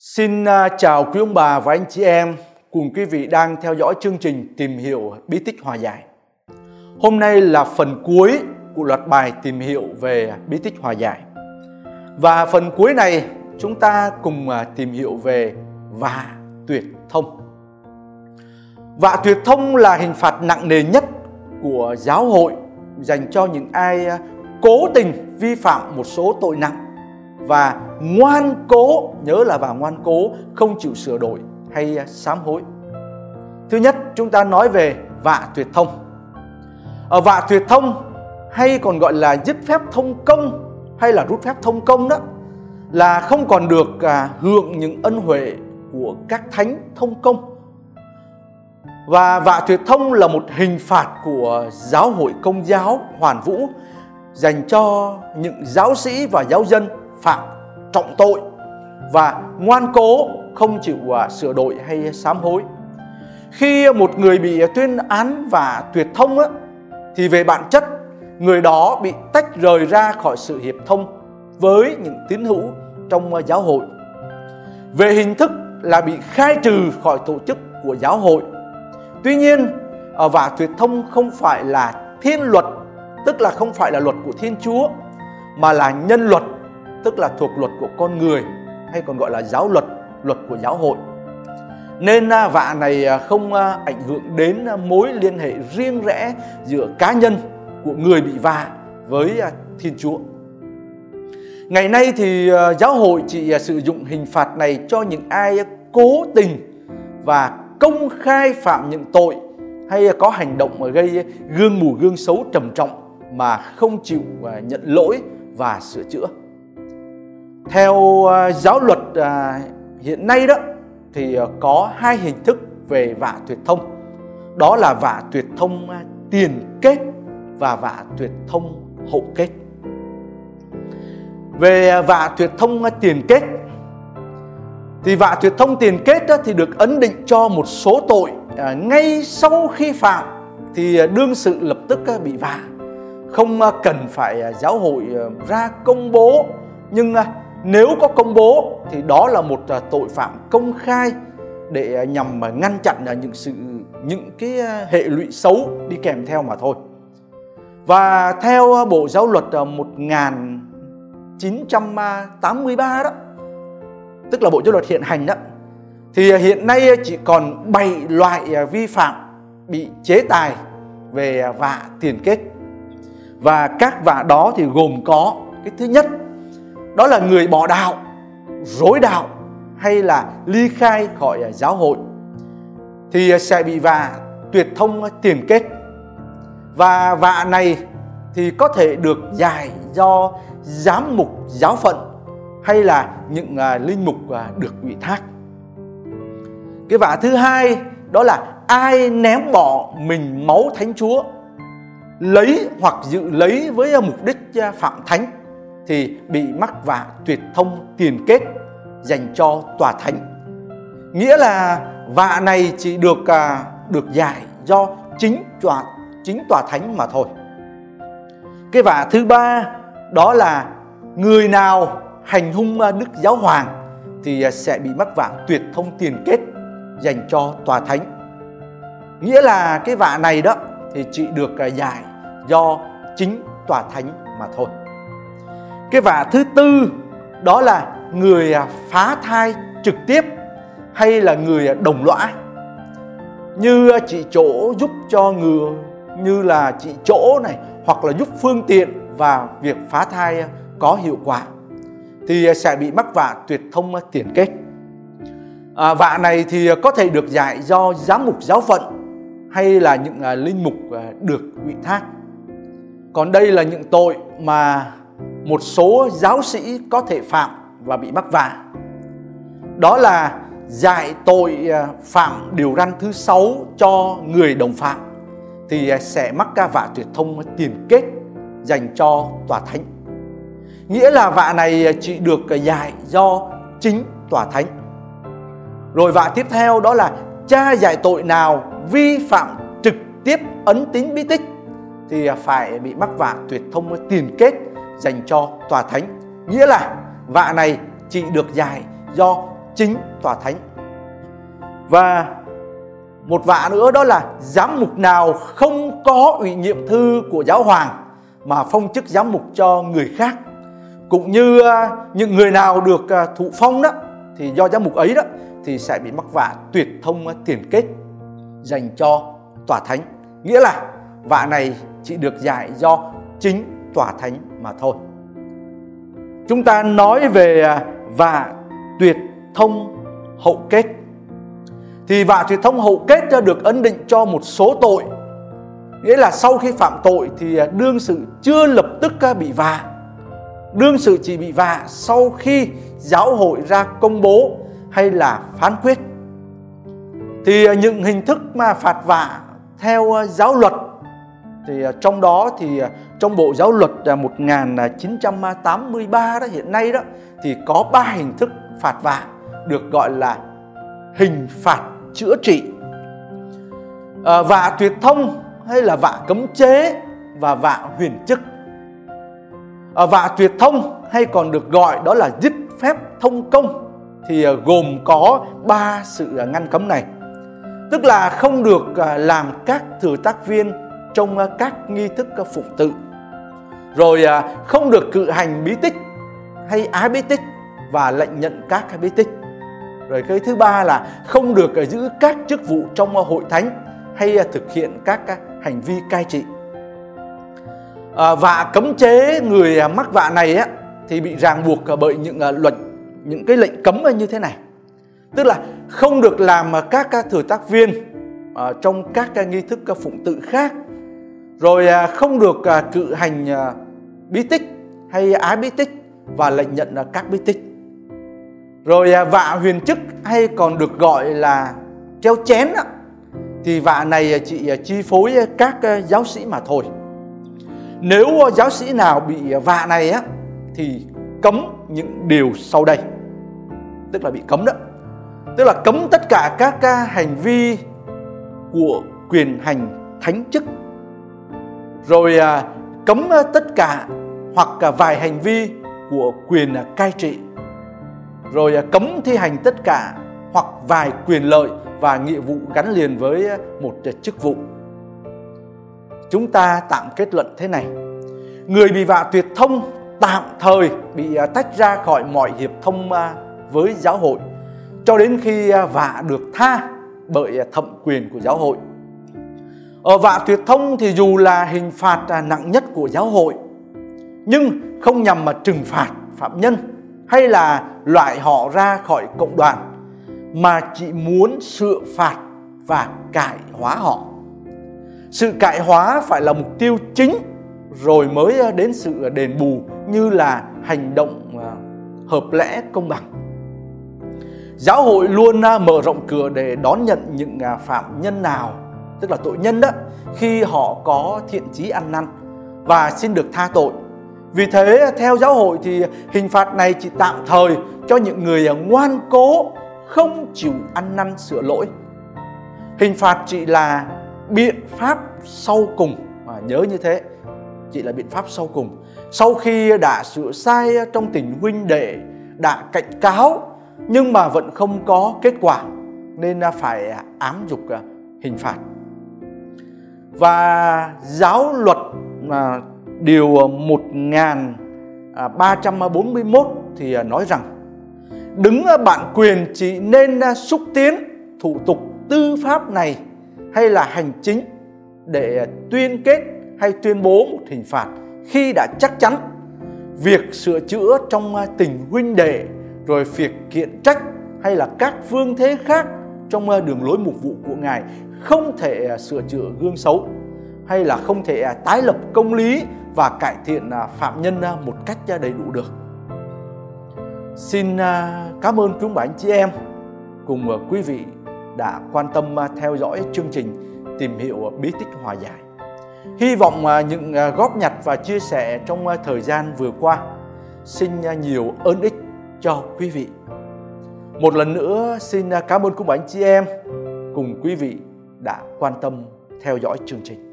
Xin à, chào quý ông bà và anh chị em cùng quý vị đang theo dõi chương trình tìm hiểu bí tích hòa giải. Hôm nay là phần cuối của loạt bài tìm hiểu về bí tích hòa giải. Và phần cuối này, chúng ta cùng à, tìm hiểu về vạ tuyệt thông. Vạ tuyệt thông là hình phạt nặng nề nhất của giáo hội dành cho những ai à, cố tình vi phạm một số tội nặng và ngoan cố nhớ là và ngoan cố không chịu sửa đổi hay à, sám hối. Thứ nhất chúng ta nói về vạ tuyệt thông. Ở vạ tuyệt thông hay còn gọi là dứt phép thông công hay là rút phép thông công đó là không còn được à, hưởng những ân huệ của các thánh thông công. Và vạ tuyệt thông là một hình phạt của giáo hội công giáo hoàn vũ dành cho những giáo sĩ và giáo dân phạm trọng tội và ngoan cố không chịu à, sửa đổi hay sám hối. Khi một người bị tuyên án và tuyệt thông á, thì về bản chất người đó bị tách rời ra khỏi sự hiệp thông với những tín hữu trong à, giáo hội. Về hình thức là bị khai trừ khỏi tổ chức của giáo hội. Tuy nhiên à, và tuyệt thông không phải là thiên luật, tức là không phải là luật của Thiên Chúa mà là nhân luật tức là thuộc luật của con người hay còn gọi là giáo luật, luật của giáo hội. Nên à, vạ này à, không à, ảnh hưởng đến mối liên hệ riêng rẽ giữa cá nhân của người bị vạ với Thiên Chúa. Ngày nay thì giáo hội chỉ sử dụng hình phạt này cho những ai cố tình và công khai phạm những tội hay có hành động gây gương mù gương xấu trầm trọng mà không chịu nhận lỗi và sửa chữa theo ờ, giáo luật ờ, hiện nay đó, thì ờ, có hai hình thức về vạ tuyệt thông. Đó là vạ tuyệt thông tiền kết và vạ tuyệt thông hậu kết. Về vạ tuyệt thông tiền kết, thì vạ tuyệt thông, tiền kết đó thì được ấn định cho một số tội ngay sau khi phạm thì đương sự lập tức bị vạ không cần phải giáo hội ra công bố, nhưng nếu có công bố thì đó là một à, tội phạm công khai để à, nhằm mà ngăn chặn à, những sự những cái hệ lụy xấu đi kèm theo mà thôi. Và theo Bộ Giáo luật 1983 đó, tức là Bộ Giáo luật hiện hành đó, thì hiện nay chỉ còn 7 loại vi phạm bị chế tài về vạ tiền kết. Và các vạ đó thì gồm có cái thứ nhất đó là người bỏ đạo, rối đạo hay là ly khai khỏi à, giáo hội. Thì à, sẽ bị vạ tuyệt thông à, tiền kết. Và vạ này thì có thể được giải do giám mục, giáo phận hay là những linh mục được ủy thác. Cái vạ thứ hai đó là ai ném bỏ mình máu thánh chúa, lấy hoặc dự lấy với mục đích phạm thánh thì bị mắc vạ tuyệt thông tiền kết dành cho tòa thánh. Nghĩa là vạ này chỉ được à, được giải do chính tòa chính tòa thánh mà thôi. Cái vạ thứ ba đó là người nào hành hung à, Đức Giáo Hoàng thì à, sẽ bị mắc vạ tuyệt thông tiền kết dành cho tòa thánh. Nghĩa là cái vạ này đó thì chỉ được à, giải do chính tòa thánh mà thôi cái vả thứ tư đó là người à, phá thai trực tiếp hay là người à, đồng lõa. Như à, chị chỗ giúp cho người như là chị chỗ này hoặc là giúp phương tiện và việc phá thai có hiệu quả thì sẽ bị mắc vạ tuyệt thông tiền kết. À, vạ này thì có thể được giải do giám mục giáo phận hay là những linh mục được ủy thác. Còn đây là những tội mà một số giáo sĩ có thể phạm và bị mắc vạ. Đó là dạy tội à, phạm điều răn thứ sáu cho người đồng phạm, thì à, sẽ mắc ca vạ tuyệt thông tiền kết dành cho tòa thánh. Nghĩa là vạ này à, chỉ được dạy do chính tòa thánh. Rồi vạ tiếp theo đó là cha dạy tội nào vi phạm trực tiếp ấn tín bí tích, thì phải bị mắc vạ tuyệt thông tiền kết dành cho tòa thánh. Nghĩa là vạ này chỉ được giải do chính tòa thánh. Và một vạ nữa đó là giám mục nào không có ủy nhiệm thư của giáo hoàng mà phong chức giám mục cho người khác. Cũng như à, những người nào được à, thụ phong đó, thì do giám mục ấy đó, thì sẽ bị mắc vạ tuyệt thông tiền kết dành cho tòa thánh. Nghĩa là vạ này chỉ được giải do chính tòa thánh mà thôi. Chúng ta nói về à, vạ tuyệt thông hậu kết. Thì vạ tuyệt thông hậu kết được ấn định cho một số tội. Nghĩa là sau khi phạm tội thì à, đương sự chưa lập tức à, bị vạ. Đương sự chỉ bị vạ sau khi giáo hội ra công bố hay là phán quyết. Thì những hình thức mà phạt vạ theo giáo luật thì à, trong đó thì à, trong bộ giáo luật à, 1983 đó hiện nay đó thì có ba hình thức phạt vạ được gọi là hình phạt chữa trị. À, vạ tuyệt thông hay là vạ cấm chế và vạ huyền chức. À, vạ tuyệt thông hay còn được gọi đó là dứt phép thông công thì gồm có ba sự ngăn cấm này. Tức là không được làm các thừa tác viên trong à, các nghi thức à, phụng tự. Rồi à, không được cự hành bí tích hay á bí tích và lệnh nhận các bí tích. Rồi cái thứ ba là không được giữ các chức vụ trong hội thánh hay thực hiện các hành vi cai trị. Và cấm chế người mắc vạ này á, thì bị ràng buộc bởi những luật những cái lệnh cấm như thế này. Tức là không được làm các thừa tác viên trong các nghi thức phụng tự khác rồi à, không được à, cự hành à, bí tích hay ái bí tích và lệnh nhận các bí tích. Rồi vạ huyền chức hay còn được gọi là treo chén thì vạ này chỉ chi phối các giáo sĩ mà thôi. Nếu giáo sĩ nào bị vạ này á, thì cấm những điều sau đây. Tức là bị cấm đó. Tức là cấm tất cả các hành vi của quyền hành thánh chức rồi à, cấm à, tất cả hoặc cả vài hành vi của quyền à, cai trị. Rồi cấm thi hành tất cả hoặc vài quyền lợi và nghĩa vụ gắn liền với một chức vụ. Chúng ta tạm kết luận thế này. Người bị vạ tuyệt thông tạm thời bị tách ra khỏi mọi hiệp thông với giáo hội, cho đến khi vạ được tha bởi thẩm quyền của giáo hội. Ở vạ tuyệt thông thì dù là hình phạt à, nặng nhất của giáo hội nhưng không nhằm mà trừng phạt phạm nhân hay là loại họ ra khỏi cộng đoàn mà chỉ muốn sửa phạt và cải hóa họ. Sự cải hóa phải là mục tiêu chính rồi mới à, đến sự đền bù như là hành động à, hợp lẽ công bằng. Giáo hội luôn mở rộng cửa để đón nhận những phạm nhân nào, tức là tội nhân đó, khi họ có thiện chí ăn năn và xin được tha tội. Vì thế theo giáo hội thì hình phạt này chỉ tạm thời cho những người ngoan cố không chịu ăn năn sửa lỗi. Hình phạt chỉ là biện pháp sau cùng, mà nhớ như thế, chỉ là biện pháp sau cùng. Sau khi đã sửa sai trong tình huynh đệ, đã cảnh cáo nhưng mà vẫn không có kết quả nên phải ám dục à, hình phạt và giáo luật à, điều 1341 à, thì à, nói rằng đứng bản quyền chỉ nên à, xúc tiến thủ tục tư pháp này hay là hành chính để tuyên kết hay tuyên bố một hình phạt khi đã chắc chắn việc sửa chữa trong tình huynh đệ rồi việc kiện trách hay là các phương thế khác trong ờ, đường lối mục vụ của Ngài không thể ờ, sửa chữa gương xấu hay là không thể ờ, tái lập công lý và cải thiện phạm nhân một cách đầy đủ được. Xin cảm ơn quý bạn chị em cùng quý vị đã quan tâm theo dõi chương trình tìm hiểu bí tích hòa giải. Hy vọng những góp nhặt và chia sẻ trong thời gian vừa qua, xin nhiều ơn ích cho quý vị. Một lần nữa, xin à, cảm ơn quý anh chị em cùng quý vị đã quan tâm theo dõi chương trình.